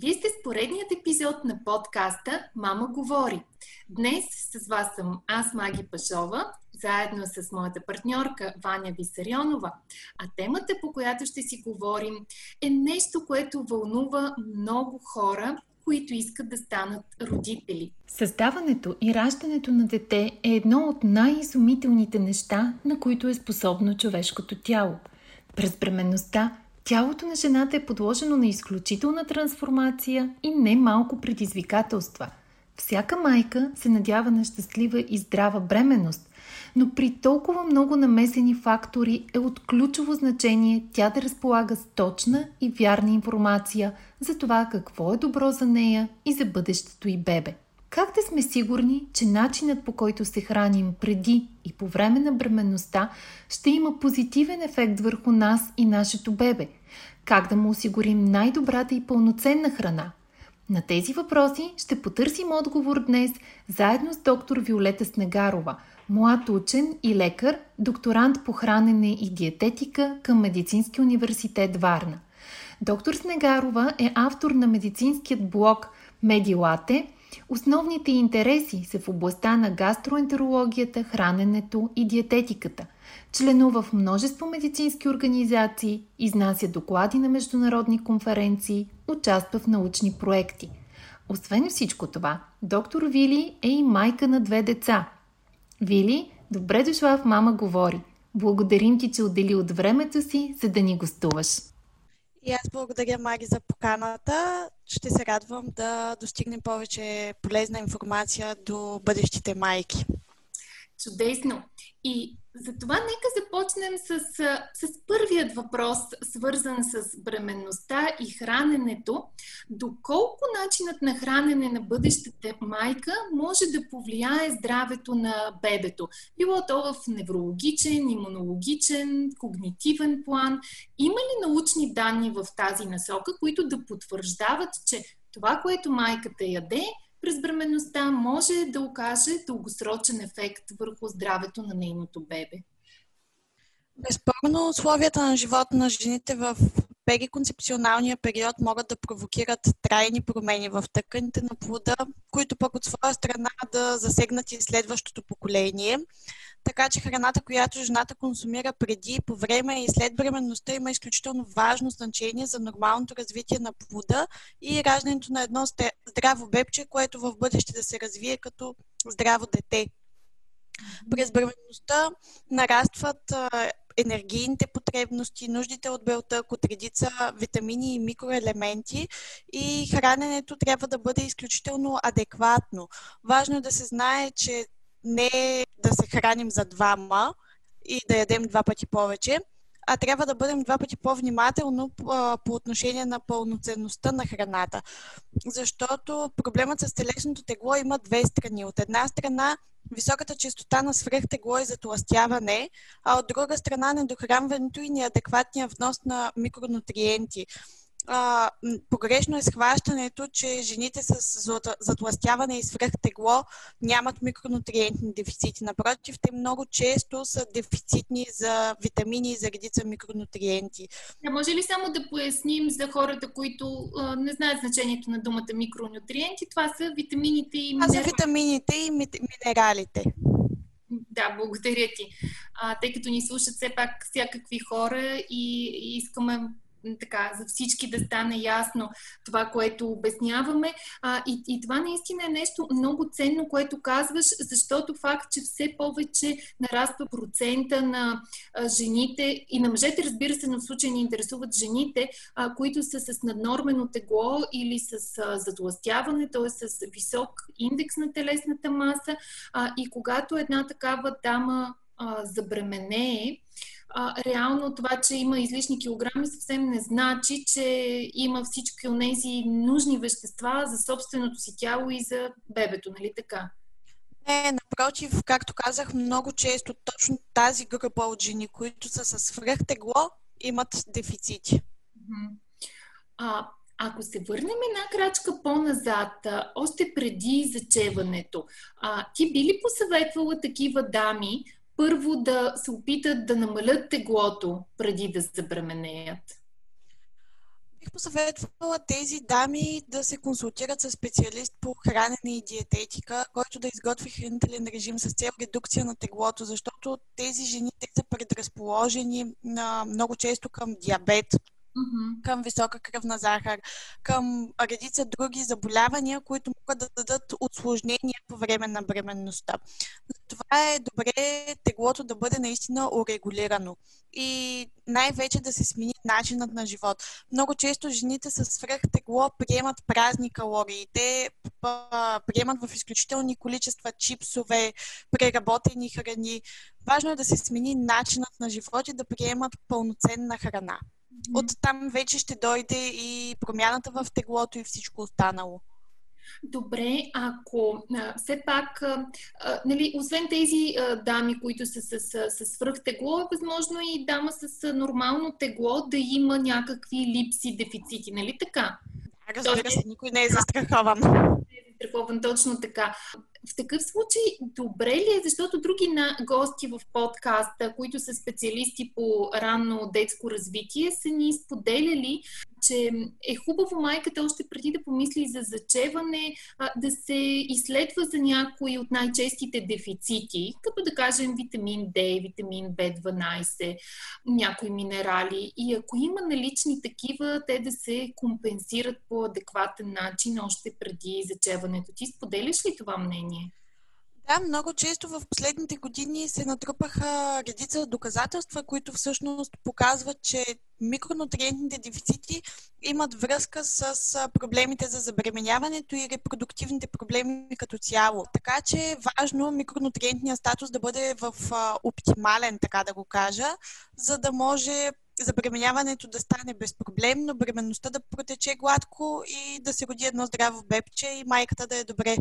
Вие сте с поредният епизод на подкаста Мама говори. Днес с вас съм аз, Маги Пашова, заедно с моята партньорка Ваня Висарионова. А темата, по която ще си говорим, е нещо, което вълнува много хора, които искат да станат родители. Създаването и раждането на дете е едно от най-изумителните неща, на които е способно човешкото тяло. През бременността Тялото на жената е подложено на изключителна трансформация и не малко предизвикателства. Всяка майка се надява на щастлива и здрава бременност, но при толкова много намесени фактори е от ключово значение тя да разполага с точна и вярна информация за това какво е добро за нея и за бъдещето и бебе. Как да сме сигурни, че начинът по който се храним преди и по време на бременността ще има позитивен ефект върху нас и нашето бебе? Как да му осигурим най-добрата и пълноценна храна? На тези въпроси ще потърсим отговор днес заедно с доктор Виолета Снегарова, млад учен и лекар, докторант по хранене и диететика към Медицински университет Варна. Доктор Снегарова е автор на медицинският блог Медилате – Основните интереси са в областта на гастроентерологията, храненето и диететиката. Членува в множество медицински организации, изнася доклади на международни конференции, участва в научни проекти. Освен всичко това, доктор Вили е и майка на две деца. Вили, добре дошла в Мама говори. Благодарим ти, че отдели от времето си, за да ни гостуваш. И аз благодаря, Мари, за поканата. Ще се радвам да достигнем повече полезна информация до бъдещите майки. Чудесно! И затова нека започнем с, с първият въпрос, свързан с бременността и храненето. Доколко начинът на хранене на бъдещата майка може да повлияе здравето на бебето? Било то в неврологичен, имунологичен, когнитивен план. Има ли научни данни в тази насока, които да потвърждават, че това, което майката яде, през бременността може да окаже дългосрочен ефект върху здравето на нейното бебе. Безспорно, условията на живота на жените в периконцепционалния период могат да провокират трайни промени в тъканите на плода, които пък от своя страна да засегнат и следващото поколение. Така че храната, която жената консумира преди, по време и след бременността има изключително важно значение за нормалното развитие на плода и раждането на едно здраво бебче, което в бъдеще да се развие като здраво дете. През бременността нарастват енергийните потребности, нуждите от белтък, от редица витамини и микроелементи и храненето трябва да бъде изключително адекватно. Важно е да се знае, че не е да се храним за двама и да ядем два пъти повече, а трябва да бъдем два пъти по-внимателно по отношение на пълноценността на храната. Защото проблемът с телесното тегло има две страни. От една страна високата частота на свръхтегло и затластяване, а от друга страна недохранването и неадекватния внос на микронутриенти а, погрешно е схващането, че жените с затластяване и свръхтегло нямат микронутриентни дефицити. Напротив, те много често са дефицитни за витамини и за редица микронутриенти. А може ли само да поясним за хората, които а, не знаят значението на думата микронутриенти? Това са витамините и минералите. А за витамините и минералите. Да, благодаря ти. А, тъй като ни слушат все пак всякакви хора и, и искаме така, за всички да стане ясно това, което обясняваме. А, и, и това наистина е нещо много ценно, което казваш, защото факт, че все повече нараства процента на а, жените и на мъжете, разбира се, но в случай ни интересуват жените, а, които са с наднормено тегло или с а, затластяване, т.е. с висок индекс на телесната маса. А, и когато една такава дама а, забременее, а, реално това, че има излишни килограми, съвсем не значи, че има всички от тези нужни вещества за собственото си тяло и за бебето, нали така? Не, напротив, както казах, много често точно тази група от жени, които са с свръхтегло, имат дефицити. А, ако се върнем една крачка по-назад, още преди зачеването, а, ти би ли посъветвала такива дами първо да се опитат да намалят теглото преди да забременеят? Бих посъветвала тези дами да се консултират с специалист по хранене и диететика, който да изготви хранителен режим с цел редукция на теглото, защото тези жени те са предразположени на, много често към диабет, към висока кръвна захар, към редица други заболявания, които могат да дадат осложнения по време на бременността. Затова е добре теглото да бъде наистина урегулирано и най-вече да се смени начинът на живот. Много често жените с свръхтегло приемат празни калории. Те приемат в изключителни количества чипсове, преработени храни. Важно е да се смени начинът на живот и да приемат пълноценна храна. От там вече ще дойде и промяната в теглото и всичко останало. Добре, ако а, все пак, а, нали, освен тези а, дами, които са с, с, с свръхтегло, е възможно и дама с нормално тегло да има някакви липси, дефицити, нали така? Разбира се, никой не е застрахован. Не е застрахован, точно така. В такъв случай, добре ли е, защото други на гости в подкаста, които са специалисти по ранно детско развитие, са ни споделяли, че е хубаво майката още преди да помисли за зачеване, да се изследва за някои от най-честите дефицити, като да кажем витамин D, витамин B12, някои минерали. И ако има налични такива, те да се компенсират по адекватен начин още преди зачеването. Ти споделяш ли това мнение? Да, много често в последните години се натрупаха редица доказателства, които всъщност показват, че микронутриентните дефицити имат връзка с проблемите за забременяването и репродуктивните проблеми като цяло. Така че е важно микронутриентния статус да бъде в оптимален, така да го кажа, за да може забременяването да стане безпроблемно, бременността да протече гладко и да се роди едно здраво бебче и майката да е добре.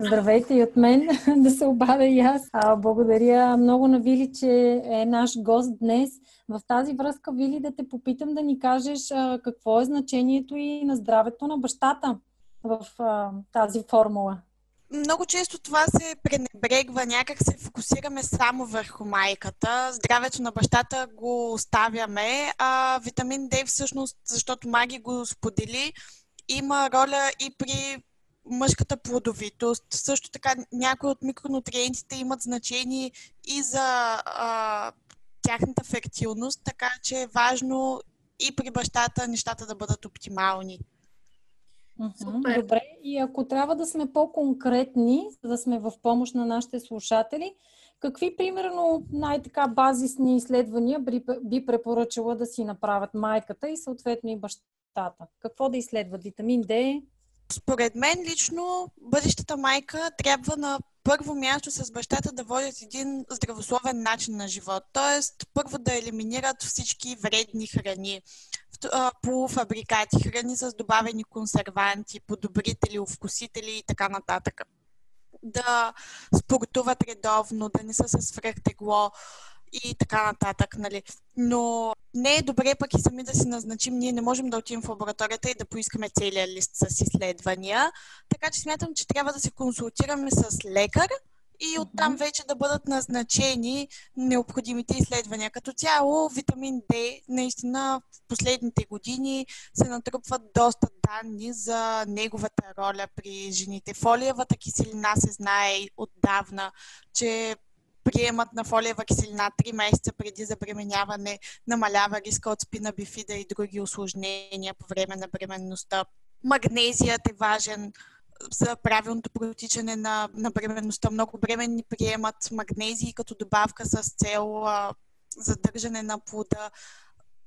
Здравейте и от мен, да се обадя и аз. А, благодаря много на Вили, че е наш гост днес. В тази връзка, Вили, да те попитам да ни кажеш а, какво е значението и на здравето на бащата в а, тази формула. Много често това се пренебрегва, някак се фокусираме само върху майката. Здравето на бащата го оставяме, а витамин D всъщност, защото Маги го сподели, има роля и при мъжката плодовитост. Също така някои от микронутриентите имат значение и за а, тяхната фертилност, така че е важно и при бащата нещата да бъдат оптимални. Супер. Добре, и ако трябва да сме по-конкретни, за да сме в помощ на нашите слушатели, какви, примерно, най-така базисни изследвания би, би препоръчала да си направят майката и съответно и бащата? Какво да изследват? Витамин D? Според мен лично бъдещата майка трябва на първо място с бащата да водят един здравословен начин на живот. Тоест, първо да елиминират всички вредни храни, полуфабрикати, храни с добавени консерванти, подобрители, вкусители и така нататък. Да спортуват редовно, да не са с свръхтегло, и така нататък. Нали. Но не е добре пък и сами да си назначим. Ние не можем да отидем в лабораторията и да поискаме целият лист с изследвания. Така че смятам, че трябва да се консултираме с лекар и оттам вече да бъдат назначени необходимите изследвания. Като цяло, витамин D, наистина в последните години се натрупват доста данни за неговата роля при жените. Фолиевата киселина се знае отдавна, че приемат на фолиева киселина 3 месеца преди забременяване намалява риска от спина бифида и други осложнения по време на бременността. Магнезият е важен за правилното протичане на, на бременността. Много бременни приемат магнезии като добавка с цел а, задържане на плода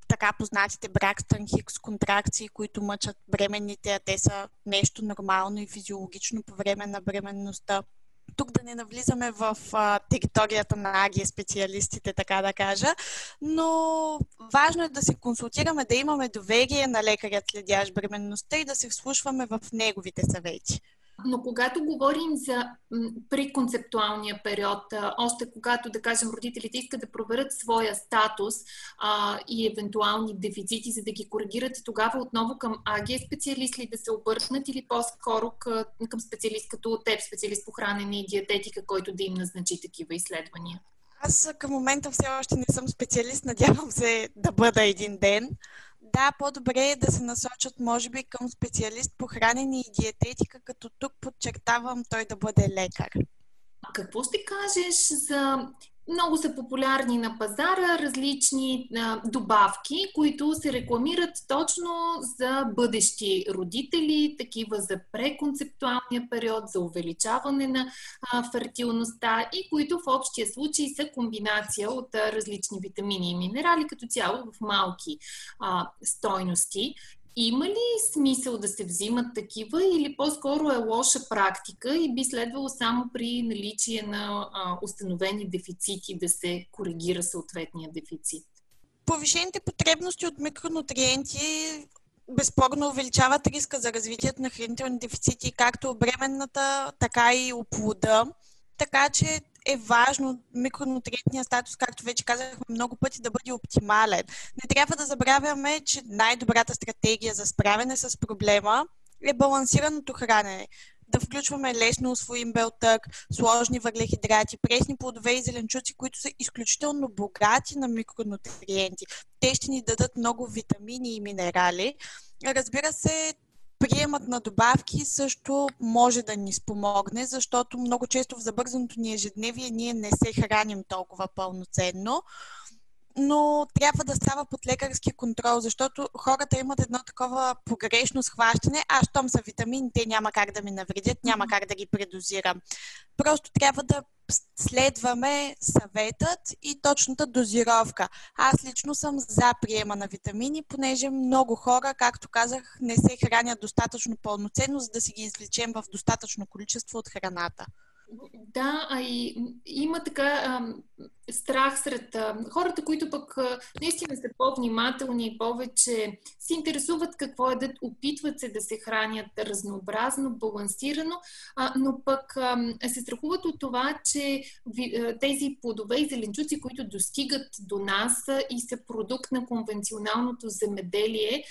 така познатите Бракстън Хикс контракции, които мъчат бременните, а те са нещо нормално и физиологично по време на бременността тук да не навлизаме в а, територията на АГИ специалистите, така да кажа, но важно е да се консултираме, да имаме доверие на лекарят следящ бременността и да се вслушваме в неговите съвети. Но когато говорим за преконцептуалния период, още когато, да кажем, родителите искат да проверят своя статус а, и евентуални дефицити, за да ги коригират, тогава отново към АГ специалист ли да се обърнат или по-скоро към специалист като теб, специалист по хранене и диететика, който да им назначи такива изследвания? Аз към момента все още не съм специалист, надявам се да бъда един ден. Да, по-добре е да се насочат, може би, към специалист по хранене и диететика, като тук подчертавам той да бъде лекар. Какво ще кажеш за много са популярни на пазара различни а, добавки, които се рекламират точно за бъдещи родители, такива за преконцептуалния период, за увеличаване на а, фертилността и които в общия случай са комбинация от а, различни витамини и минерали, като цяло в малки а, стойности. Има ли смисъл да се взимат такива или по-скоро е лоша практика и би следвало само при наличие на а, установени дефицити да се коригира съответния дефицит? Повишените потребности от микронутриенти безспорно увеличават риска за развитието на хранителни дефицити, както бременната, така и оплода. Така че е важно микронутриентния статус, както вече казахме много пъти, да бъде оптимален. Не трябва да забравяме, че най-добрата стратегия за справяне с проблема е балансираното хранене. Да включваме лесно усвоим белтък, сложни въглехидрати, пресни плодове и зеленчуци, които са изключително богати на микронутриенти. Те ще ни дадат много витамини и минерали. Разбира се, приемът на добавки също може да ни спомогне, защото много често в забързаното ни ежедневие ние не се храним толкова пълноценно но трябва да става под лекарски контрол, защото хората имат едно такова погрешно схващане, а щом са витамини, те няма как да ми навредят, няма как да ги предозирам. Просто трябва да следваме съветът и точната дозировка. Аз лично съм за приема на витамини, понеже много хора, както казах, не се хранят достатъчно пълноценно, за да си ги извлечем в достатъчно количество от храната. Да, а и има така а, страх сред хората, които пък наистина са по-внимателни и повече се интересуват какво едат, опитват се да се хранят разнообразно, балансирано, но пък се страхуват от това, че тези плодове и зеленчуци, които достигат до нас и са продукт на конвенционалното земеделие,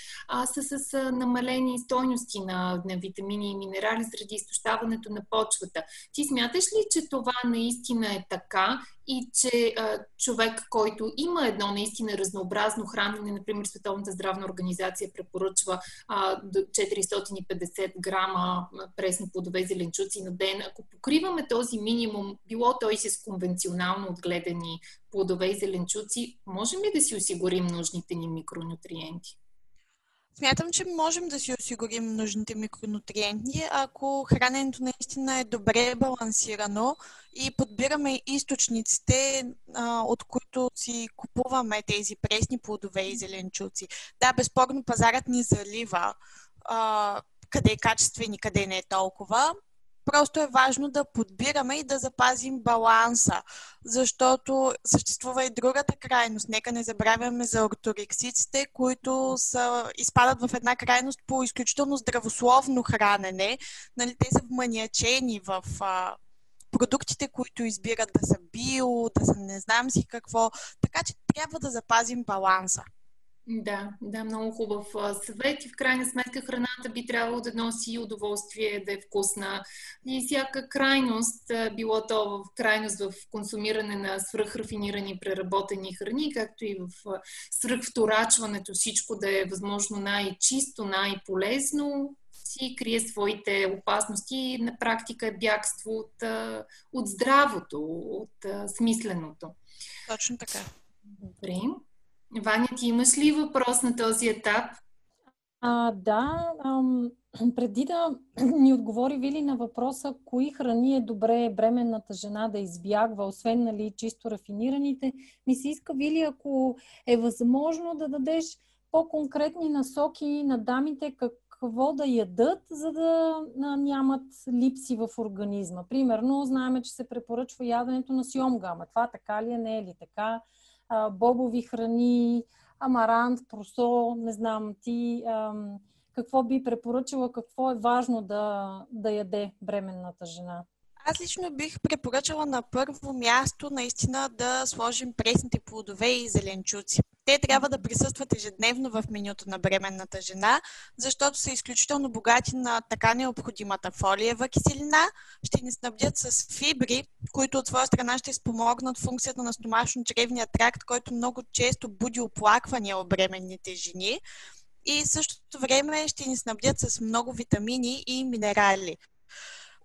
са с намалени стойности на, на витамини и минерали заради изтощаването на почвата. Ти смяташ ли, че това наистина е така и че а, човек, който има едно наистина разнообразно хранене, например Световната здравна организация препоръчва а, до 450 грама пресни плодове зеленчуци на ден, ако покриваме този минимум, било той с конвенционално отгледани плодове и зеленчуци, можем ли да си осигурим нужните ни микронутриенти? Смятам, че можем да си осигурим нужните микронутриенти, ако храненето наистина е добре балансирано и подбираме източниците, от които си купуваме тези пресни плодове и зеленчуци. Да, безспорно пазарът ни залива къде е качествен къде не е толкова. Просто е важно да подбираме и да запазим баланса, защото съществува и другата крайност. Нека не забравяме за орторексиците, които са, изпадат в една крайност по изключително здравословно хранене. Нали, те са вманиачени в а, продуктите, които избират да са био, да са не знам си какво. Така че трябва да запазим баланса. Да, да, много хубав съвет и в крайна сметка храната би трябвало да носи удоволствие, да е вкусна. И всяка крайност, било то в крайност в консумиране на свръхрафинирани преработени храни, както и в свръхвторачването, всичко да е възможно най-чисто, най-полезно, си крие своите опасности и на практика е бягство от, от здравото, от смисленото. Точно така. Добре. Ваня, ти имаш ли въпрос на този етап? А, да, ам, преди да ни отговори Вили на въпроса, кои храни е добре бременната жена да избягва, освен нали, чисто рафинираните, ми се иска, Вили, ако е възможно да дадеш по-конкретни насоки на дамите какво да ядат, за да нямат липси в организма. Примерно, знаем, че се препоръчва яденето на сиомгама. Това така ли е, не е ли така? Бобови храни, амарант, просо, не знам ти, какво би препоръчала, какво е важно да, да яде бременната жена? Аз лично бих препоръчала на първо място наистина да сложим пресните плодове и зеленчуци. Те трябва да присъстват ежедневно в менюто на бременната жена, защото са изключително богати на така необходимата фолиева киселина, ще ни снабдят с фибри, които от своя страна ще спомогнат функцията на стомашно-чревния тракт, който много често буди оплаквания от бременните жени и същото време ще ни снабдят с много витамини и минерали.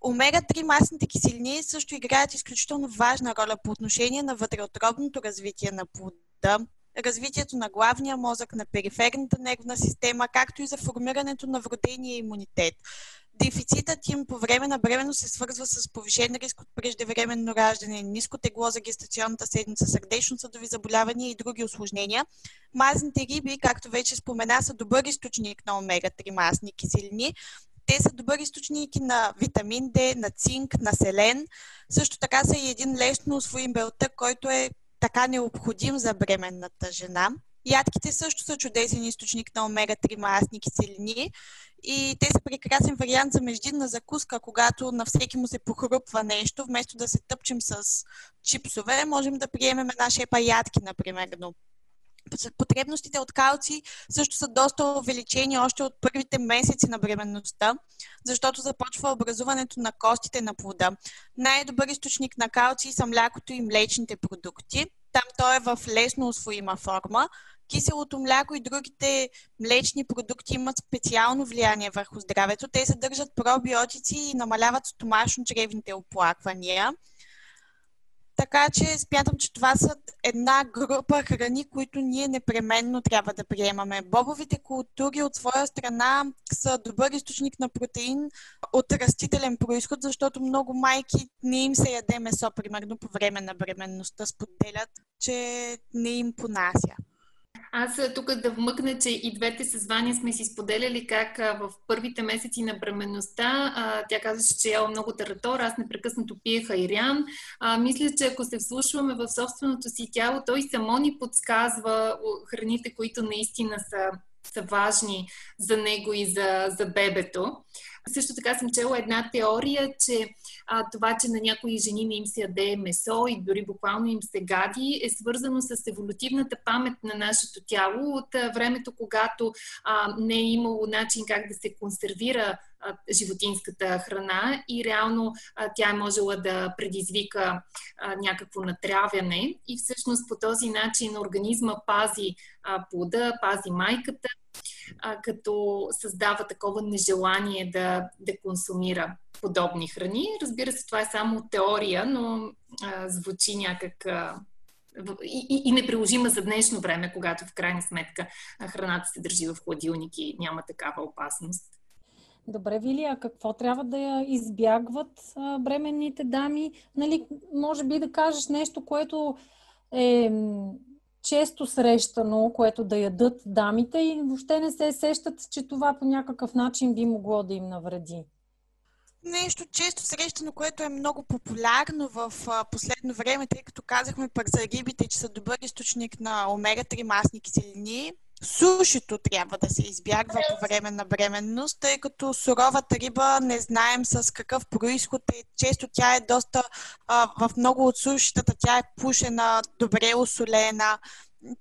Омега-3 масните киселини също играят изключително важна роля по отношение на вътреотробното развитие на плода, развитието на главния мозък, на периферната нервна система, както и за формирането на вродения имунитет. Дефицитът им по време на бременно се свързва с повишен риск от преждевременно раждане, ниско тегло за гестационната седмица, сърдечно-съдови заболявания и други осложнения. Мазните риби, както вече спомена, са добър източник на омега-3 масни киселини, те са добър източник на витамин D, на цинк, на селен. Също така са и един лесно усвоим белтък, който е така необходим за бременната жена. Ядките също са чудесен източник на омега-3 масни киселини и те са прекрасен вариант за междинна закуска, когато на всеки му се похрупва нещо, вместо да се тъпчем с чипсове, можем да приемем една шепа ядки, например. Потребностите от калци също са доста увеличени още от първите месеци на бременността, защото започва образуването на костите на плода. Най-добър източник на калци са млякото и млечните продукти. Там той е в лесно усвоима форма. Киселото мляко и другите млечни продукти имат специално влияние върху здравето. Те съдържат пробиотици и намаляват стомашно-чревните оплаквания. Така че смятам, че това са една група храни, които ние непременно трябва да приемаме. Бобовите култури от своя страна са добър източник на протеин от растителен происход, защото много майки не им се яде месо, примерно по време на бременността, споделят, че не им понася. Аз тук да вмъкна, че и двете с Ваня сме си споделяли как в първите месеци на бременността тя казваше, че е яла много таратор, аз непрекъснато пия хайрян. Мисля, че ако се вслушваме в собственото си тяло, той само ни подсказва храните, които наистина са са важни за него и за, за бебето. Също така съм чела една теория, че а, това, че на някои жени не им се яде месо и дори буквално им се гади, е свързано с еволютивната памет на нашето тяло от а, времето, когато а, не е имало начин как да се консервира животинската храна и реално а, тя е можела да предизвика а, някакво натрявяне и всъщност по този начин организма пази а, плода, пази майката, а, като създава такова нежелание да, да консумира подобни храни. Разбира се, това е само теория, но а, звучи някак а, и, и, и неприложима за днешно време, когато в крайна сметка храната се държи в хладилник и няма такава опасност. Добре, Вилия, какво трябва да я избягват а, бременните дами? Нали, може би да кажеш нещо, което е често срещано, което да ядат дамите и въобще не се сещат, че това по някакъв начин би могло да им навреди. Нещо често срещано, което е много популярно в последно време, тъй като казахме пък за рибите, че са добър източник на омега-3 масни киселини. Сушито трябва да се избягва по време на бременност, тъй като суровата риба не знаем с какъв происход е. Често тя е доста, а, в много от сушитата тя е пушена, добре осолена,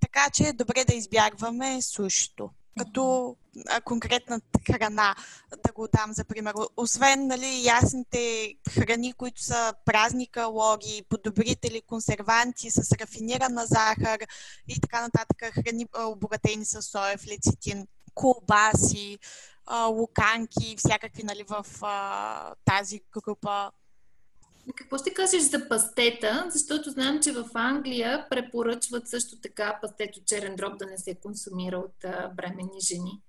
така че е добре да избягваме сушито като конкретна храна, да го дам за пример. Освен нали, ясните храни, които са празни калории, подобрители, консерванти с рафинирана захар и така нататък, храни обогатени с соев, лецитин, колбаси, луканки, всякакви нали, в тази група какво ще кажеш за пастета? Защото знам, че в Англия препоръчват също така пастето черен дроб да не се консумира от а, бременни жени.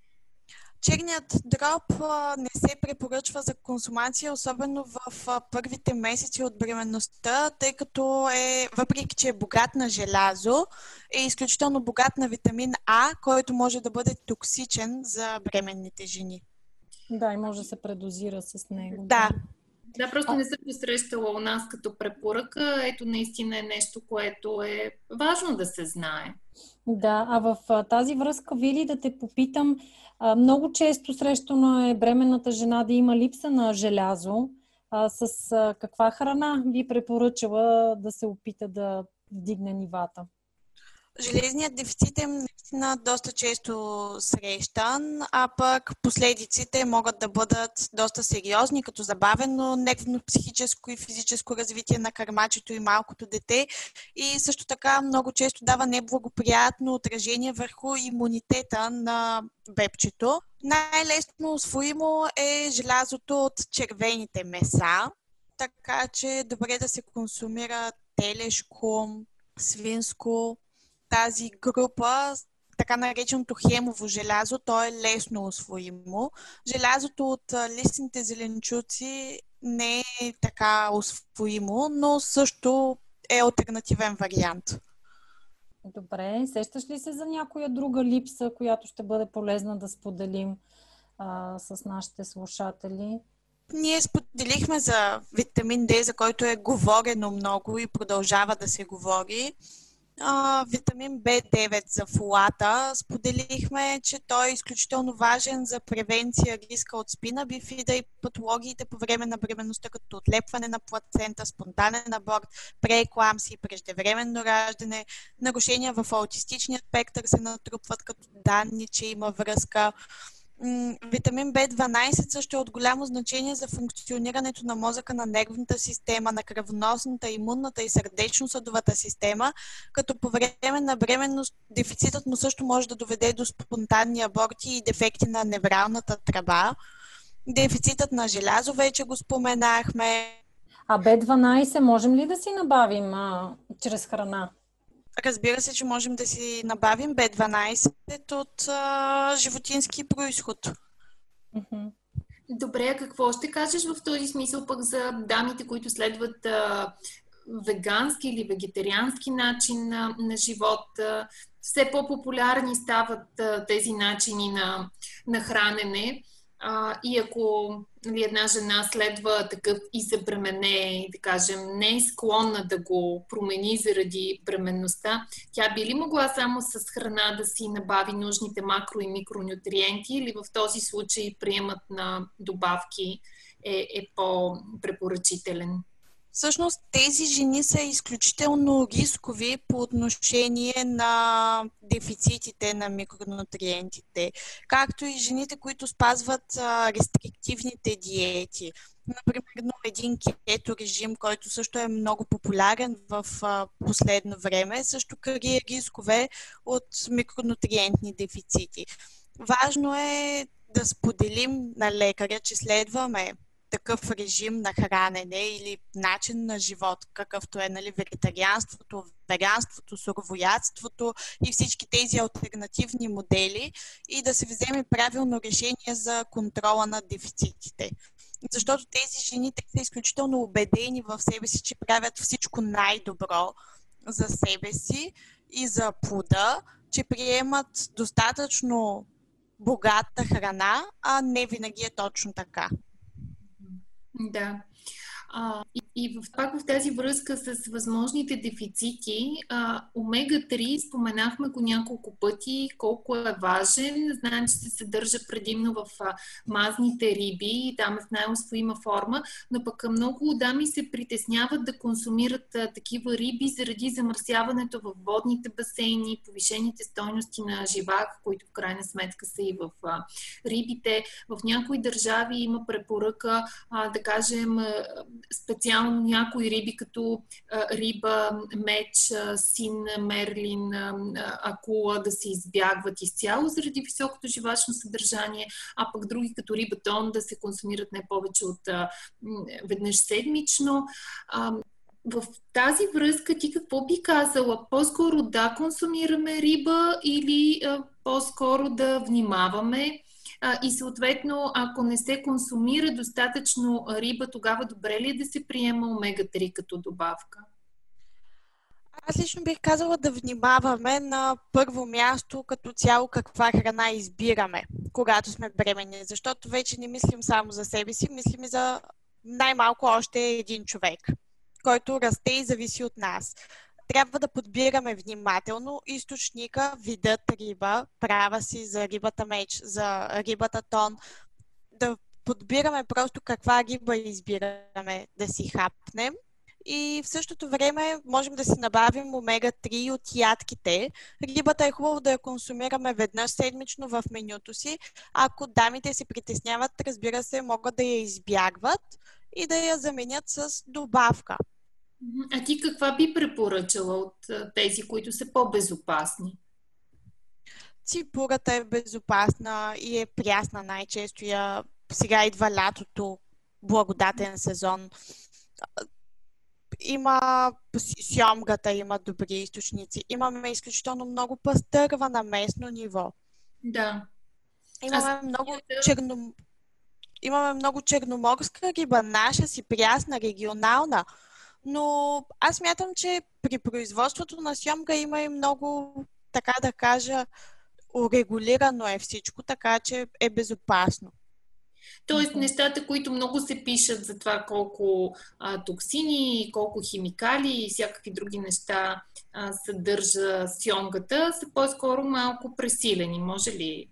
Черният дроб не се препоръчва за консумация, особено в първите месеци от бременността, тъй като е, въпреки че е богат на желязо, е изключително богат на витамин А, който може да бъде токсичен за бременните жени. Да, и може да се предозира с него. Да, Да, просто а... не съм посрещала у нас като препоръка. Ето наистина е нещо, което е важно да се знае. Да, а в тази връзка, Вили, да те попитам, много често срещано е бременната жена да има липса на желязо. С каква храна би препоръчала да се опита да вдигне нивата? Железният дефицит е наистина доста често срещан, а пък последиците могат да бъдат доста сериозни, като забавено нервно психическо и физическо развитие на кърмачето и малкото дете и също така много често дава неблагоприятно отражение върху имунитета на бебчето. Най-лесно освоимо е желязото от червените меса, така че добре да се консумира телешко, свинско, тази група, така нареченото хемово желязо, то е лесно освоимо. Желязото от листните зеленчуци не е така освоимо, но също е альтернативен вариант. Добре, сещаш ли се за някоя друга липса, която ще бъде полезна да споделим а, с нашите слушатели? Ние споделихме за витамин D, за който е говорено много и продължава да се говори а, витамин B9 за фолата. Споделихме, че той е изключително важен за превенция риска от спина, бифида и патологиите по време на бременността, като отлепване на плацента, спонтанен аборт, преекламси, преждевременно раждане, нарушения в аутистичния спектър се натрупват като данни, че има връзка Витамин В12 също е от голямо значение за функционирането на мозъка, на нервната система, на кръвоносната, имунната и сърдечно-съдовата система, като по време на бременност дефицитът му също може да доведе до спонтанни аборти и дефекти на невралната тръба. Дефицитът на желязо вече го споменахме. А B12 можем ли да си набавим а, чрез храна? Разбира се, че можем да си набавим B12 от а, животински происход. Добре, а какво ще кажеш в този смисъл пък за дамите, които следват а, вегански или вегетариански начин на, на живот? А, все по-популярни стават а, тези начини на, на хранене. А, и ако нали, една жена следва такъв и се бремене, да кажем, не е склонна да го промени заради бременността, тя би ли могла само с храна да си набави нужните макро- и микронутриенти или в този случай приемат на добавки е, е по-препоръчителен? Всъщност тези жени са изключително рискови по отношение на дефицитите на микронутриентите, както и жените, които спазват рестриктивните диети. Например, един кето режим, който също е много популярен в последно време, също крие рискове от микронутриентни дефицити. Важно е да споделим на лекаря, че следваме такъв режим на хранене или начин на живот, какъвто е нали, вегетарианството, веганството, суровоядството и всички тези альтернативни модели и да се вземе правилно решение за контрола на дефицитите. Защото тези жени те са изключително убедени в себе си, че правят всичко най-добро за себе си и за плода, че приемат достатъчно богата храна, а не винаги е точно така. Да. А, и, и в, пак в тази връзка с възможните дефицити, а, омега-3 споменахме го няколко пъти, колко е важен. Знаем, че се съдържа предимно в а, мазните риби и там е в най-освоима форма, но пък много дами се притесняват да консумират а, такива риби заради замърсяването в водните басейни, повишените стойности на живак, които в крайна сметка са и в а, рибите. В някои държави има препоръка, а, да кажем, специално някои риби, като риба, меч, син, мерлин, акула да се избягват изцяло заради високото живачно съдържание, а пък други като риба тон да се консумират не повече от веднъж седмично. В тази връзка ти какво би казала? По-скоро да консумираме риба или по-скоро да внимаваме? И съответно, ако не се консумира достатъчно риба, тогава добре ли е да се приема омега-3 като добавка? Аз лично бих казала да внимаваме на първо място като цяло каква храна избираме, когато сме бремени, защото вече не мислим само за себе си, мислим и за най-малко още един човек, който расте и зависи от нас. Трябва да подбираме внимателно източника, видът риба, права си за рибата меч, за рибата тон, да подбираме просто каква риба избираме да си хапнем и в същото време можем да си набавим омега-3 от ядките. Рибата е хубаво да я консумираме веднъж седмично в менюто си. Ако дамите се притесняват, разбира се, могат да я избягват и да я заменят с добавка. А ти каква би препоръчала от тези, които са по-безопасни? Ципурата е безопасна и е прясна най-често. Я... Сега идва лятото, благодатен сезон има сьомгата, има добри източници. Имаме изключително много пастърва на местно ниво. Да. Имаме Аз... много черно... Имаме много черноморска риба, наша си прясна, регионална. Но аз мятам, че при производството на сьомга има и много, така да кажа, урегулирано е всичко, така че е безопасно. Тоест, нещата, които много се пишат за това колко а, токсини, колко химикали и всякакви други неща а, съдържа сьонгата, са по-скоро малко пресилени. Може ли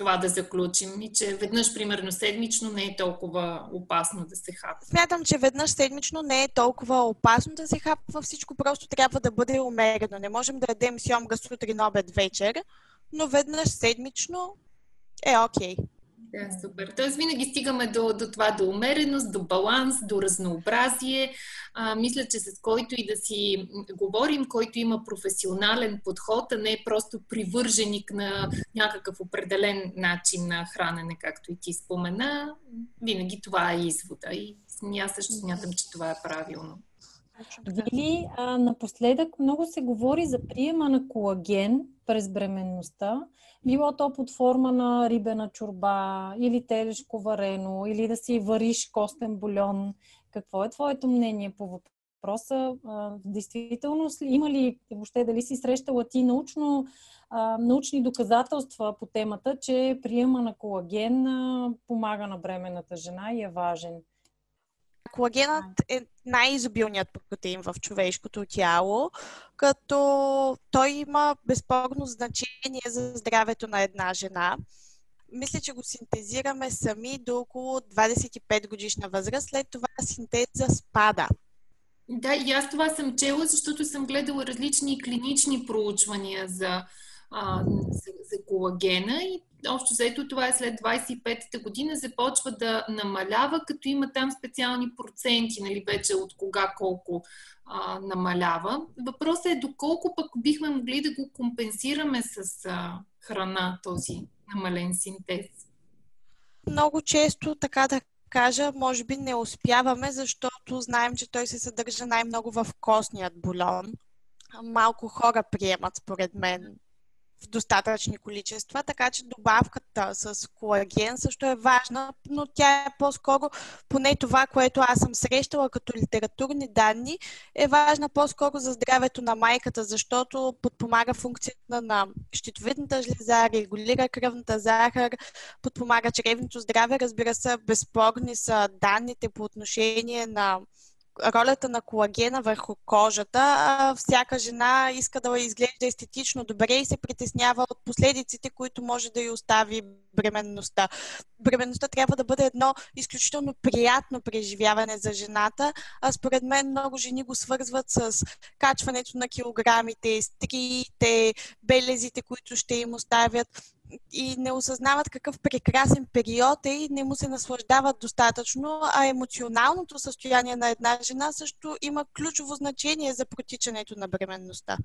това да заключим и че веднъж, примерно, седмично не е толкова опасно да се хапва? Смятам, че веднъж седмично не е толкова опасно да се хапва. Всичко просто трябва да бъде умерено. Не можем да ядем сьомга сутрин, обед, вечер, но веднъж седмично е окей. Okay. Да, супер. Тоест винаги стигаме до, до това, до умереност, до баланс, до разнообразие. А, мисля, че с който и да си говорим, който има професионален подход, а не е просто привърженик на някакъв определен начин на хранене, както и ти спомена, винаги това е извода. И аз също смятам, че това е правилно. Вили, а, напоследък много се говори за приема на колаген през бременността, било то под форма на рибена чорба или телешко варено, или да си вариш костен бульон. Какво е твоето мнение по въпроса? А, действително, има ли, въобще дали си срещала ти научно, научни доказателства по темата, че приема на колаген помага на бременната жена и е важен? Колагенът е най-изобилният протеин в човешкото тяло, като той има безспорно значение за здравето на една жена. Мисля, че го синтезираме сами до около 25 годишна възраст. След това синтеза спада. Да, и аз това съм чела, защото съм гледала различни клинични проучвания за, а, за, за колагена и общо заето това е след 25-та година, започва да намалява, като има там специални проценти, нали, вече от кога колко а, намалява. Въпросът е доколко пък бихме могли да го компенсираме с а, храна, този намален синтез. Много често, така да кажа, може би не успяваме, защото знаем, че той се съдържа най-много в костният бульон. Малко хора приемат, според мен, в достатъчни количества, така че добавката с колаген също е важна, но тя е по-скоро, поне това, което аз съм срещала като литературни данни, е важна по-скоро за здравето на майката, защото подпомага функцията на щитовидната жлеза, регулира кръвната захар, подпомага чревното здраве. Разбира се, безспорни са данните по отношение на ролята на колагена върху кожата. Всяка жена иска да изглежда естетично добре и се притеснява от последиците, които може да й остави бременността. Бременността трябва да бъде едно изключително приятно преживяване за жената, а според мен много жени го свързват с качването на килограмите, стриите, белезите, които ще им оставят и не осъзнават какъв прекрасен период е и не му се наслаждават достатъчно, а емоционалното състояние на една жена също има ключово значение за протичането на бременността.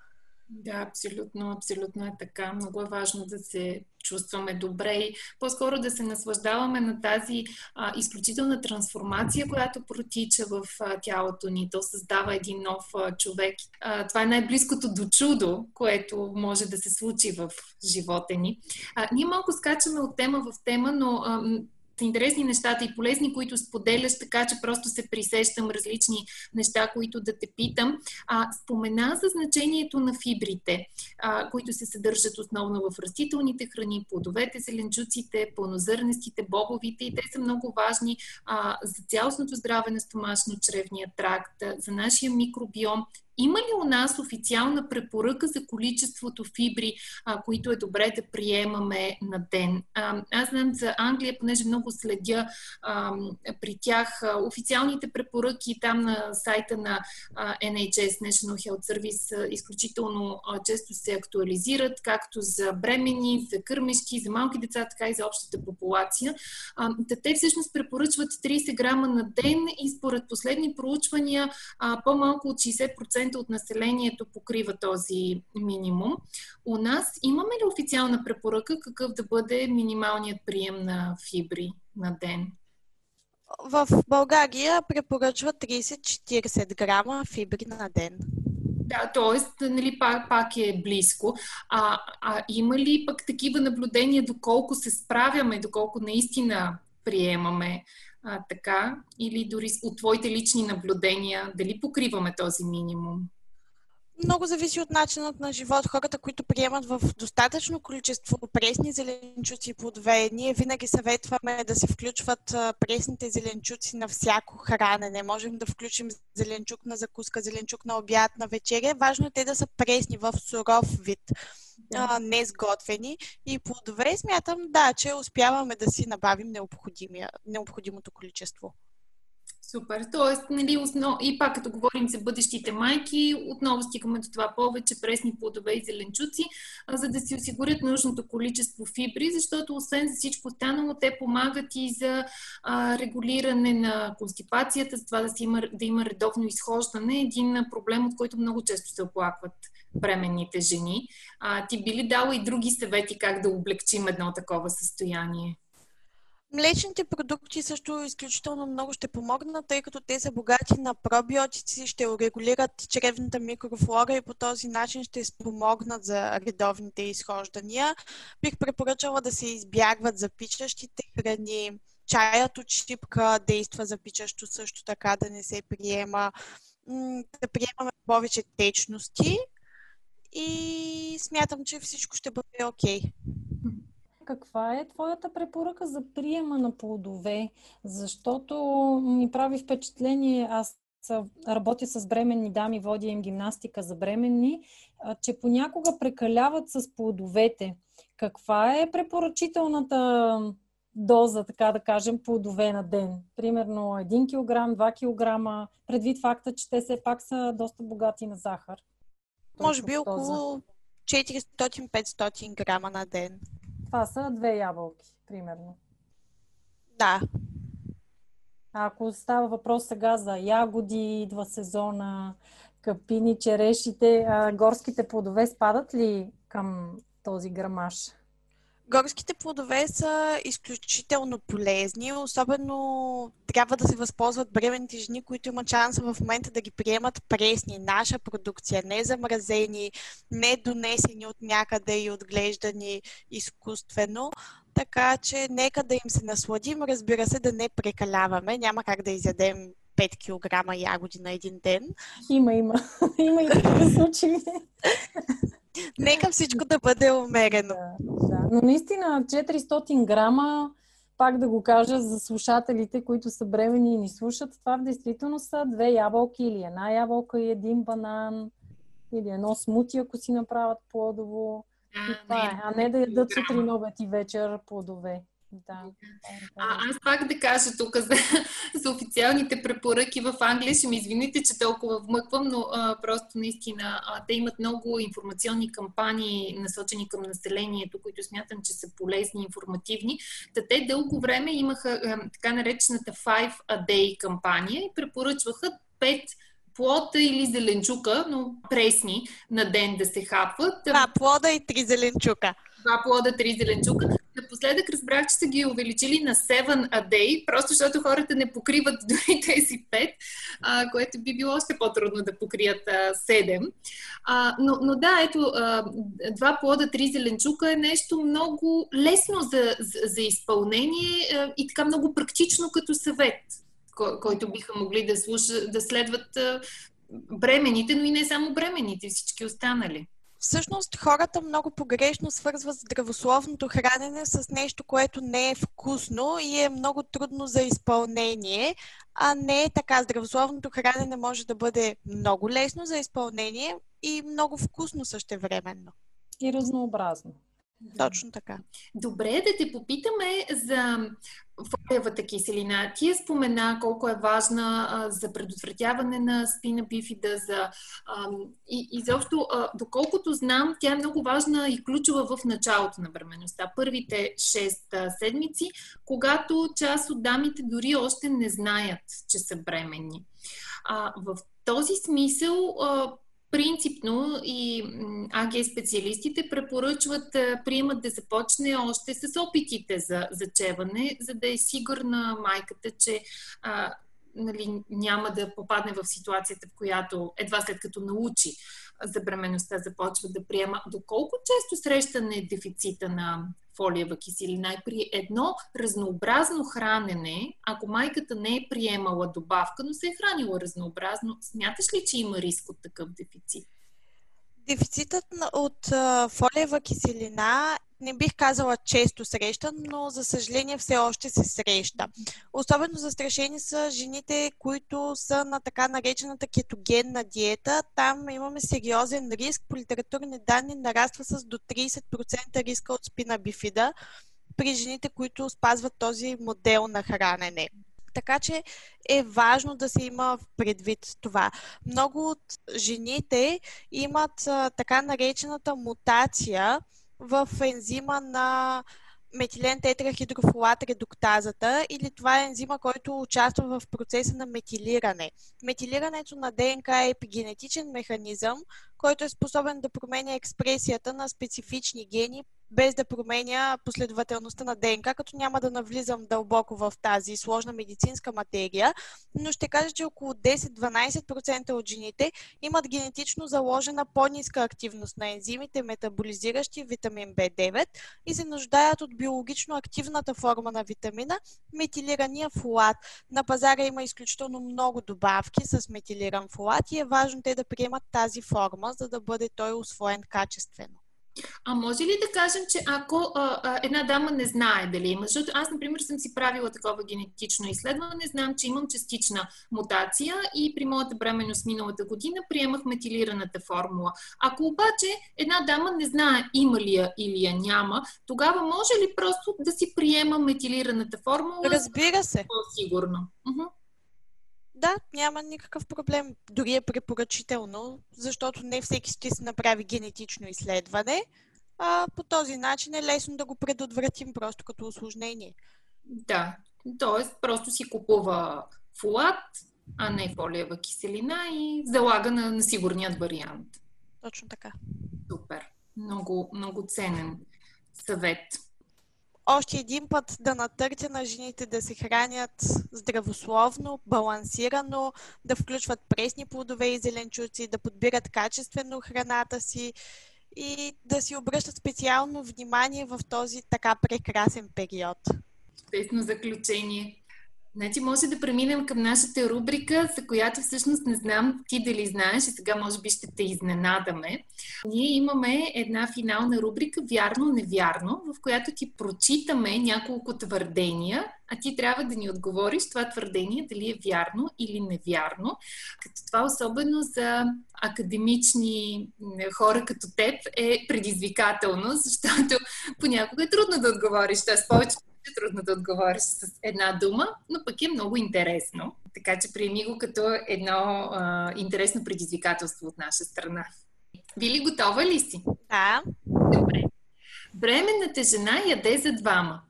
Да, абсолютно, абсолютно е така. Много е важно да се чувстваме добре и по-скоро да се наслаждаваме на тази а, изключителна трансформация, която протича в а, тялото ни. То създава един нов а, човек. А, това е най-близкото до чудо, което може да се случи в живота ни. А, ние малко скачаме от тема в тема, но а, интересни нещата и полезни, които споделяш, така че просто се присещам различни неща, които да те питам. А, спомена за значението на фибрите, а, които се съдържат основно в растителните храни, плодовете, зеленчуците, пълнозърнестите, бобовите и те са много важни а, за цялостното здраве на стомашно-чревния тракт, за нашия микробиом има ли у нас официална препоръка за количеството фибри, а, които е добре да приемаме на ден? А, аз знам за Англия, понеже много следя а, при тях а, официалните препоръки там на сайта на а, NHS, National Health Service, изключително а, често се актуализират, както за бремени, за кърмешки, за малки деца, така и за общата популация. А, те всъщност препоръчват 30 грама на ден и според последни проучвания а, по-малко от 60% 10% от населението покрива този минимум. У нас имаме ли официална препоръка какъв да бъде минималният прием на фибри на ден? В България препоръчва 30-40 грама фибри на ден. Да, т.е. Нали, пак, пак е близко. А, а има ли пък такива наблюдения, доколко се справяме, доколко наистина приемаме а, така, или дори от твоите лични наблюдения, дали покриваме този минимум? Много зависи от начинът на живот. Хората, които приемат в достатъчно количество пресни зеленчуци и плодове, ние винаги съветваме да се включват пресните зеленчуци на всяко хранене. Можем да включим зеленчук на закуска, зеленчук на обяд, на вечеря. Важно е те да са пресни в суров вид а, не сготвени. И плодове смятам, да, че успяваме да си набавим необходимото количество. Супер. Тоест, нали, основ... и пак като говорим за бъдещите майки, отново стигаме до това повече пресни плодове и зеленчуци, за да си осигурят нужното количество фибри, защото освен за всичко останало, те помагат и за а, регулиране на констипацията, за това да, си има, да има редовно изхождане. Един проблем, от който много често се оплакват бременните жени. А, ти би ли дала и други съвети как да облегчим едно такова състояние? Млечните продукти също изключително много ще помогнат, тъй като те са богати на пробиотици, ще урегулират чревната микрофлора и по този начин ще спомогнат за редовните изхождания. Бих препоръчала да се избягват запичащите храни. Чаят от шипка действа запичащо също така да не се приема. Да приемаме повече течности и смятам, че всичко ще бъде окей. Okay. Каква е твоята препоръка за приема на плодове? Защото ми прави впечатление, аз работя с бременни дами, водя им гимнастика за бременни, че понякога прекаляват с плодовете. Каква е препоръчителната доза, така да кажем, плодове на ден? Примерно 1 кг, 2 кг, предвид факта, че те все пак са доста богати на захар. Може би около 400-500 грама на ден. Това са две ябълки, примерно. Да. А ако става въпрос сега за ягоди, идва сезона, капини, черешите, а, горските плодове спадат ли към този грамаж? Горските плодове са изключително полезни, особено трябва да се възползват бременните жени, които имат шанса в момента да ги приемат пресни, наша продукция, не замразени, не донесени от някъде и отглеждани изкуствено. Така че нека да им се насладим, разбира се, да не прекаляваме. Няма как да изядем 5 кг ягоди на един ден. Има, има. има и такива случаи. Нека всичко да бъде умерено. Да, да. Но наистина 400 грама, пак да го кажа за слушателите, които са бремени и ни слушат, това в действително са две ябълки или една ябълка и един банан или едно смути, ако си направят плодово. И това е, а не да ядат сутрин, обед и вечер плодове. Да. А, аз пак да кажа тук за, за официалните препоръки в Англия. Ще ми извините, че толкова вмъквам, но а, просто наистина а, те имат много информационни кампании, насочени към населението, които смятам, че са полезни и информативни. Та те дълго време имаха а, така наречената Five a Day кампания и препоръчваха 5 плода или зеленчука, но пресни на ден да се хапват. А, плода и три зеленчука. Два плода, три зеленчука. Напоследък разбрах, че са ги увеличили на 7 a day, просто защото хората не покриват дори тези 5, а, което би било още по-трудно да покрият а, 7. А, но, но да, ето, а, два плода, три зеленчука е нещо много лесно за, за, за изпълнение а, и така много практично като съвет, кой, който биха могли да, слуша, да следват бремените, но и не само бремените, всички останали. Всъщност хората много погрешно свързват здравословното хранене с нещо, което не е вкусно и е много трудно за изпълнение, а не е така. Здравословното хранене може да бъде много лесно за изпълнение и много вкусно същевременно. И разнообразно. Точно така. Добре, да те попитаме за фолиевата киселина. Ти я спомена колко е важна а, за предотвратяване на спина бифида, за, а, и изобщо, доколкото знам, тя е много важна и ключова в началото на бременността. Първите 6 седмици, когато част от дамите дори още не знаят, че са бременни. А, в този смисъл, а, принципно и АГ специалистите препоръчват приемат да започне още с опитите за зачеване, за да е сигурна майката, че а, нали, няма да попадне в ситуацията, в която едва след като научи за бременността започва да приема. Доколко често срещане дефицита на фолиева киселина и при едно разнообразно хранене, ако майката не е приемала добавка, но се е хранила разнообразно, смяташ ли, че има риск от такъв дефицит? Дефицитът от фолиева киселина не бих казала често срещан, но за съжаление все още се среща. Особено застрашени са жените, които са на така наречената кетогенна диета. Там имаме сериозен риск. По литературни данни нараства с до 30% риска от спина бифида при жените, които спазват този модел на хранене. Така че е важно да се има предвид това. Много от жените имат а, така наречената мутация в ензима на метилен тетрахидрофолат редуктазата или това е ензима, който участва в процеса на метилиране. Метилирането на ДНК е епигенетичен механизъм, който е способен да променя експресията на специфични гени без да променя последователността на ДНК, като няма да навлизам дълбоко в тази сложна медицинска материя, но ще кажа, че около 10-12% от жените имат генетично заложена по-ниска активност на ензимите, метаболизиращи витамин B9 и се нуждаят от биологично активната форма на витамина, метилирания фолат. На пазара има изключително много добавки с метилиран фолат и е важно те да приемат тази форма, за да бъде той освоен качествено. А може ли да кажем, че ако а, а, една дама не знае дали има, защото аз, например, съм си правила такова генетично изследване, знам, че имам частична мутация и при моята бременност миналата година приемах метилираната формула. Ако обаче една дама не знае има ли я или я няма, тогава може ли просто да си приема метилираната формула? Разбира се. По-сигурно. Uh-huh. Да, няма никакъв проблем. Дори е препоръчително, защото не всеки ще си направи генетично изследване, а по този начин е лесно да го предотвратим просто като осложнение. Да, т.е. просто си купува фулат, а не фолиева киселина и залага на, на сигурният вариант. Точно така. Супер. Много, много ценен съвет още един път да натъртя на жените да се хранят здравословно, балансирано, да включват пресни плодове и зеленчуци, да подбират качествено храната си и да си обръщат специално внимание в този така прекрасен период. Чудесно заключение. Значи може да преминем към нашата рубрика, за която всъщност не знам ти дали знаеш и сега може би ще те изненадаме. Ние имаме една финална рубрика Вярно-невярно, в която ти прочитаме няколко твърдения, а ти трябва да ни отговориш това твърдение дали е вярно или невярно. Като това особено за академични хора като теб е предизвикателно, защото понякога е трудно да отговориш. Тоест повече е трудно да отговориш с една дума, но пък е много интересно. Така че приеми го като едно а, интересно предизвикателство от наша страна. Били готова ли си? Да. Добре. Бременната жена яде за двама.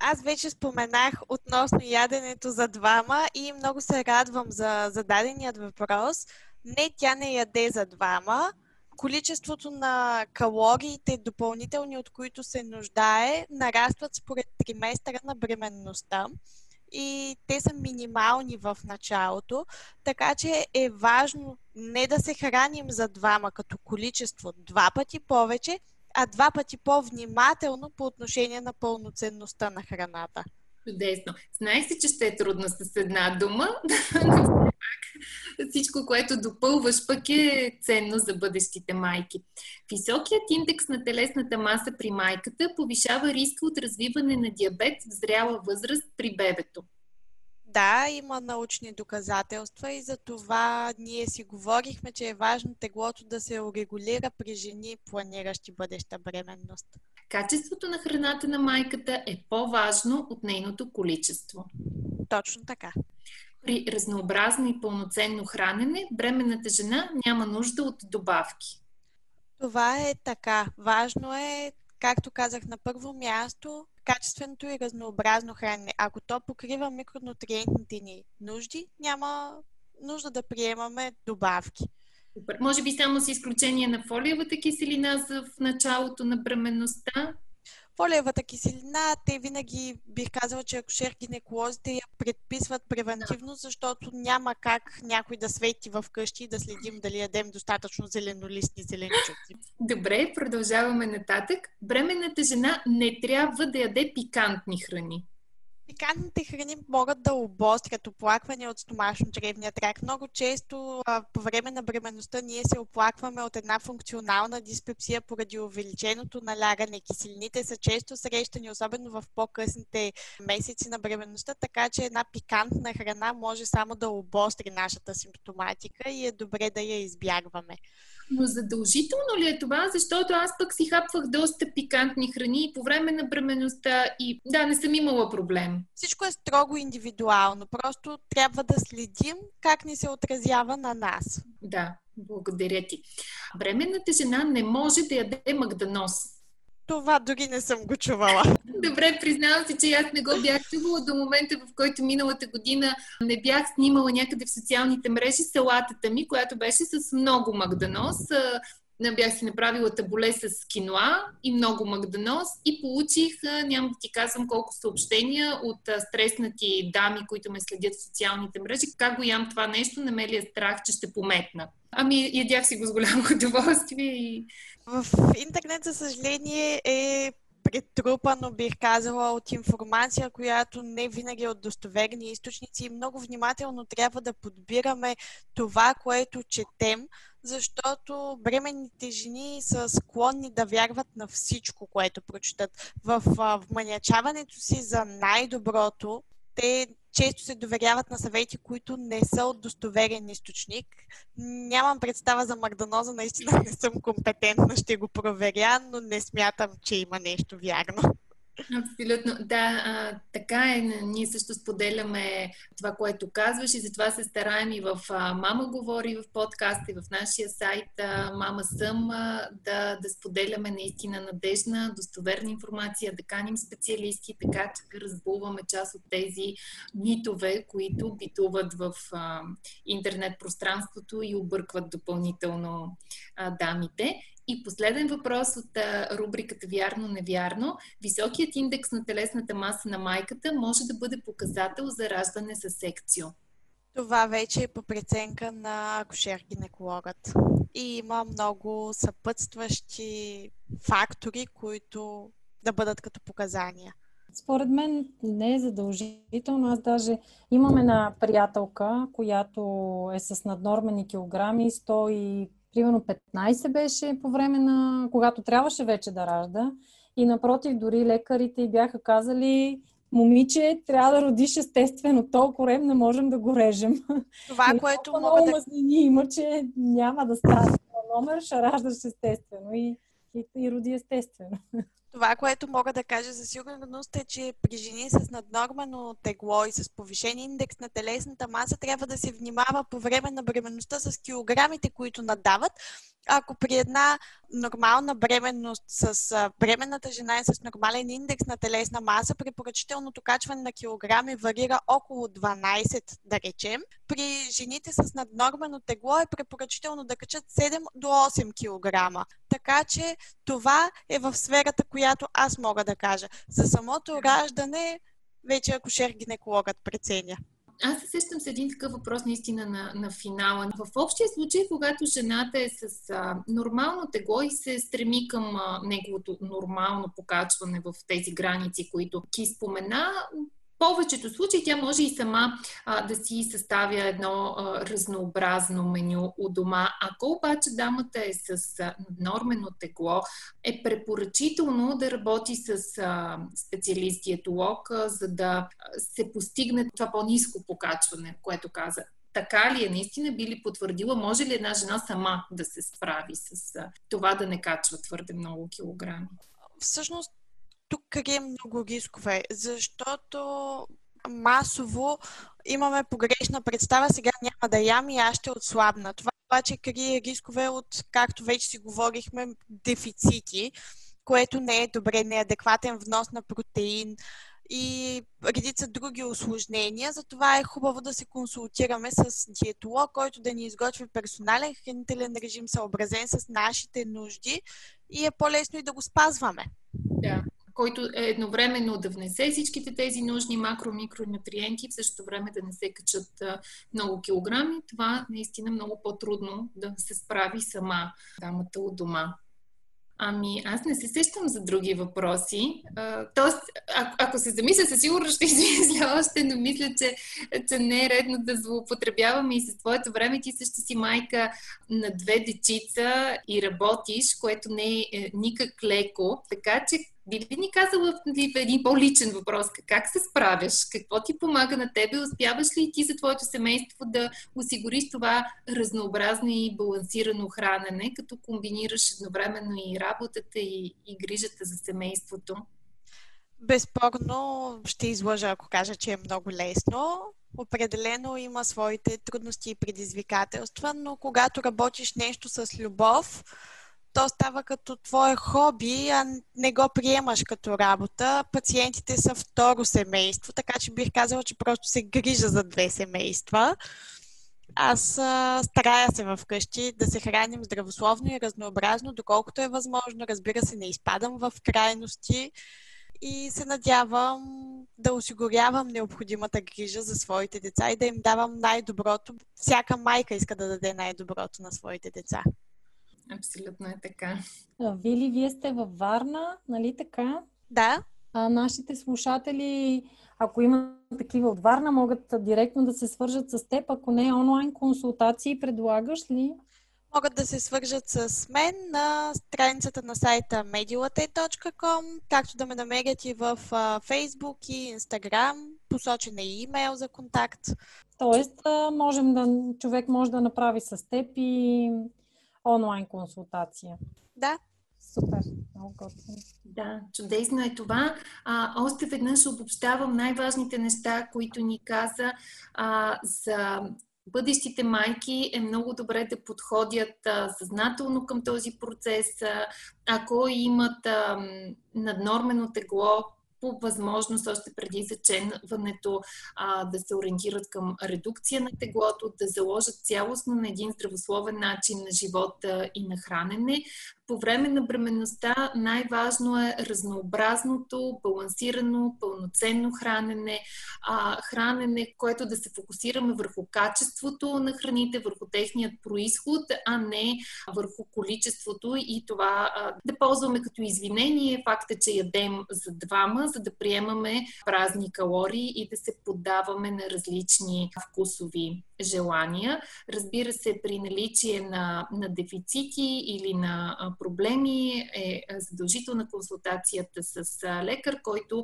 Аз вече споменах относно яденето за двама и много се радвам за зададеният въпрос. Не, тя не яде за двама, количеството на калориите допълнителни, от които се нуждае, нарастват според триместъра на бременността и те са минимални в началото, така че е важно не да се храним за двама като количество два пъти повече, а два пъти по-внимателно по отношение на пълноценността на храната. Чудесно. Знаех си, че ще е трудно с една дума, но всичко, което допълваш пък е ценно за бъдещите майки. Високият индекс на телесната маса при майката повишава риска от развиване на диабет в зряла възраст при бебето. Да, има научни доказателства и за това ние си говорихме, че е важно теглото да се регулира при жени, планиращи бъдеща бременност. Качеството на храната на майката е по-важно от нейното количество. Точно така. При разнообразно и пълноценно хранене, бременната жена няма нужда от добавки. Това е така. Важно е, както казах на първо място, качественото и разнообразно хранене. Ако то покрива микронутриентните ни нужди, няма нужда да приемаме добавки. Супер. Може би само с изключение на фолиевата киселина за в началото на бременността. Фолиевата киселина, те винаги бих казала, че акушер-гинеколозите я предписват превентивно, защото няма как някой да свети в къщи и да следим дали ядем достатъчно зеленолистни зеленчуци. Добре, продължаваме нататък. Бременната жена не трябва да яде пикантни храни. Пикантните храни могат да обострят оплакване от стомашно-чревния тракт. Много често а, по време на бременността ние се оплакваме от една функционална диспепсия поради увеличеното налягане. Киселините са често срещани, особено в по-късните месеци на бременността, така че една пикантна храна може само да обостри нашата симптоматика и е добре да я избягваме. Но задължително ли е това? Защото аз пък си хапвах доста пикантни храни по време на бременността и да, не съм имала проблем. Всичко е строго индивидуално. Просто трябва да следим как ни се отразява на нас. Да, благодаря ти. Бременната жена не може да яде магданоз. Това дори не съм го чувала. Добре, признавам си, че аз не го бях чувала до момента, в който миналата година не бях снимала някъде в социалните мрежи салатата ми, която беше с много магданоз. Бях си направила табуле с киноа и много магданоз и получих, няма да ти казвам колко съобщения от стреснати дами, които ме следят в социалните мрежи, как го ям това нещо, не ме ли е страх, че ще пометна. Ами, ядях си го с голямо удоволствие и... В интернет, за съжаление, е претрупано, бих казала, от информация, която не винаги е от достоверни източници. Много внимателно трябва да подбираме това, което четем, защото бременните жени са склонни да вярват на всичко, което прочитат. В вманячаването си за най-доброто, те често се доверяват на съвети, които не са от достоверен източник. Нямам представа за Магданоза, наистина не съм компетентна, ще го проверя, но не смятам, че има нещо вярно. Абсолютно. Да, а, така е. Ние също споделяме това, което казваш и затова се стараем и в а, Мама говори в подкаста и в нашия сайт а, Мама съм а, да, да споделяме наистина надежна, достоверна информация, да каним специалисти, така че да разбуваме част от тези митове, които битуват в а, интернет пространството и объркват допълнително а, дамите. И последен въпрос от а, рубриката Вярно-невярно. Високият индекс на телесната маса на майката може да бъде показател за раждане с секцио. Това вече е по преценка на акушер-гинекологът. И има много съпътстващи фактори, които да бъдат като показания. Според мен не е задължително. Аз даже имам една приятелка, която е с наднормени килограми, 100 и примерно 15 беше по време на, когато трябваше вече да ражда. И напротив, дори лекарите бяха казали, момиче, трябва да родиш естествено, толкова рем не можем да го режем. Това, и което мога да... мазнини има, че няма да стане номер, ще раждаш естествено и, и, и роди естествено. Това, което мога да кажа за сигурност е, че при жени с наднормено тегло и с повишен индекс на телесната маса трябва да се внимава по време на бременността с килограмите, които надават ако при една нормална бременност с бременната жена е с нормален индекс на телесна маса, препоръчителното качване на килограми варира около 12, да речем. При жените с наднормено тегло е препоръчително да качат 7 до 8 кг. Така че това е в сферата, която аз мога да кажа. За самото раждане вече акушер-гинекологът преценя. Аз се сещам с един такъв въпрос наистина на, на финала. В общия случай, когато жената е с а, нормално тегло и се стреми към а, неговото нормално покачване в тези граници, които ти спомена, повечето случаи тя може и сама а, да си съставя едно а, разнообразно меню у дома. Ако обаче дамата е с а, нормено тегло, е препоръчително да работи с а, специалист-диетолог, а, за да се постигне това по-низко покачване, което каза така ли е, наистина би ли потвърдила, може ли една жена сама да се справи с това да не качва твърде много килограми? Всъщност тук крие много рискове, защото масово имаме погрешна представа, сега няма да ям и аз ще отслабна. Това обаче крие рискове от, както вече си говорихме, дефицити, което не е добре, неадекватен внос на протеин и редица други осложнения. Затова е хубаво да се консултираме с диетолог, който да ни изготви персонален хранителен режим, съобразен с нашите нужди и е по-лесно и да го спазваме. Да който е едновременно да внесе всичките тези нужни макро-микронутриенти, в същото време да не се качат много килограми. Това наистина много по-трудно да се справи сама дамата от дома. Ами, аз не се сещам за други въпроси. А, тоест, а, ако се замисля, със сигурност ще измисля още, но мисля, че, че не е редно да злоупотребяваме и с твоето време. Ти също си майка на две дечица и работиш, което не е, е никак леко. Така че би ли ни казала един по-личен въпрос? Как се справяш? Какво ти помага на тебе? Успяваш ли ти за твоето семейство да осигуриш това разнообразно и балансирано хранене, като комбинираш едновременно и работата и, и грижата за семейството? Безспорно ще излъжа, ако кажа, че е много лесно. Определено има своите трудности и предизвикателства, но когато работиш нещо с любов, то става като твое хоби, а не го приемаш като работа. Пациентите са второ семейство, така че бих казала, че просто се грижа за две семейства. Аз а, старая се вкъщи да се храним здравословно и разнообразно, доколкото е възможно. Разбира се, не изпадам в крайности и се надявам да осигурявам необходимата грижа за своите деца и да им давам най-доброто. Всяка майка иска да даде най-доброто на своите деца. Абсолютно е така. Вили, вие сте във Варна, нали така? Да. А нашите слушатели, ако има такива от Варна, могат директно да се свържат с теб. Ако не онлайн консултации, предлагаш ли? Могат да се свържат с мен на страницата на сайта medialate.com, както да ме намерят и в Facebook и Instagram. Посочен е и имейл за контакт. Тоест, можем да, човек може да направи с теб и онлайн консултация. Да. Супер, много готино. Да, чудесно е това. А, още веднъж обобщавам най-важните неща, които ни каза а, за бъдещите майки е много добре да подходят а, съзнателно към този процес. А, ако имат а, наднормено тегло, по възможност още преди заченването а, да се ориентират към редукция на теглото, да заложат цялостно на един здравословен начин на живота и на хранене, по време на бременността най-важно е разнообразното, балансирано, пълноценно хранене, а, хранене, което да се фокусираме върху качеството на храните, върху техният происход, а не върху количеството. И това а, да ползваме като извинение факта, че ядем за двама, за да приемаме празни калории и да се поддаваме на различни вкусови желания. Разбира се, при наличие на, на дефицити или на проблеми е задължителна консултацията с лекар, който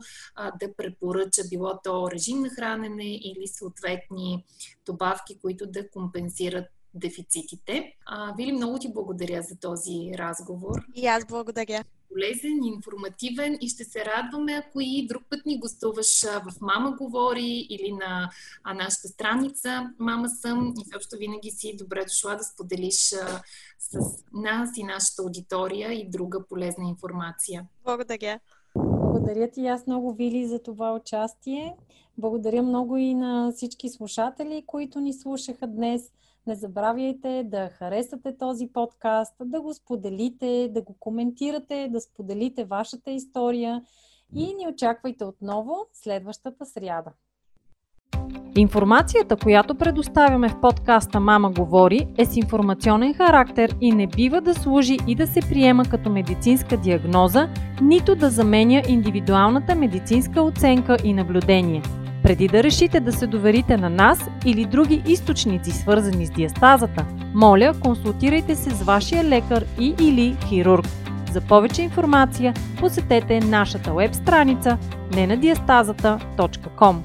да препоръча било то режим на хранене или съответни добавки, които да компенсират дефицитите. А, Вили, много ти благодаря за този разговор. И аз благодаря. Полезен, информативен и ще се радваме, ако и друг път ни гостуваш в Мама говори или на нашата страница Мама съм и също винаги си добре дошла да споделиш с нас и нашата аудитория и друга полезна информация. Благодаря. Благодаря ти аз много, Вили, за това участие. Благодаря много и на всички слушатели, които ни слушаха днес. Не забравяйте да харесате този подкаст, да го споделите, да го коментирате, да споделите вашата история и ни очаквайте отново следващата сряда. Информацията, която предоставяме в подкаста Мама говори, е с информационен характер и не бива да служи и да се приема като медицинска диагноза, нито да заменя индивидуалната медицинска оценка и наблюдение. Преди да решите да се доверите на нас или други източници, свързани с диастазата, моля, консултирайте се с вашия лекар и или хирург. За повече информация посетете нашата веб страница nenadiastazата.com.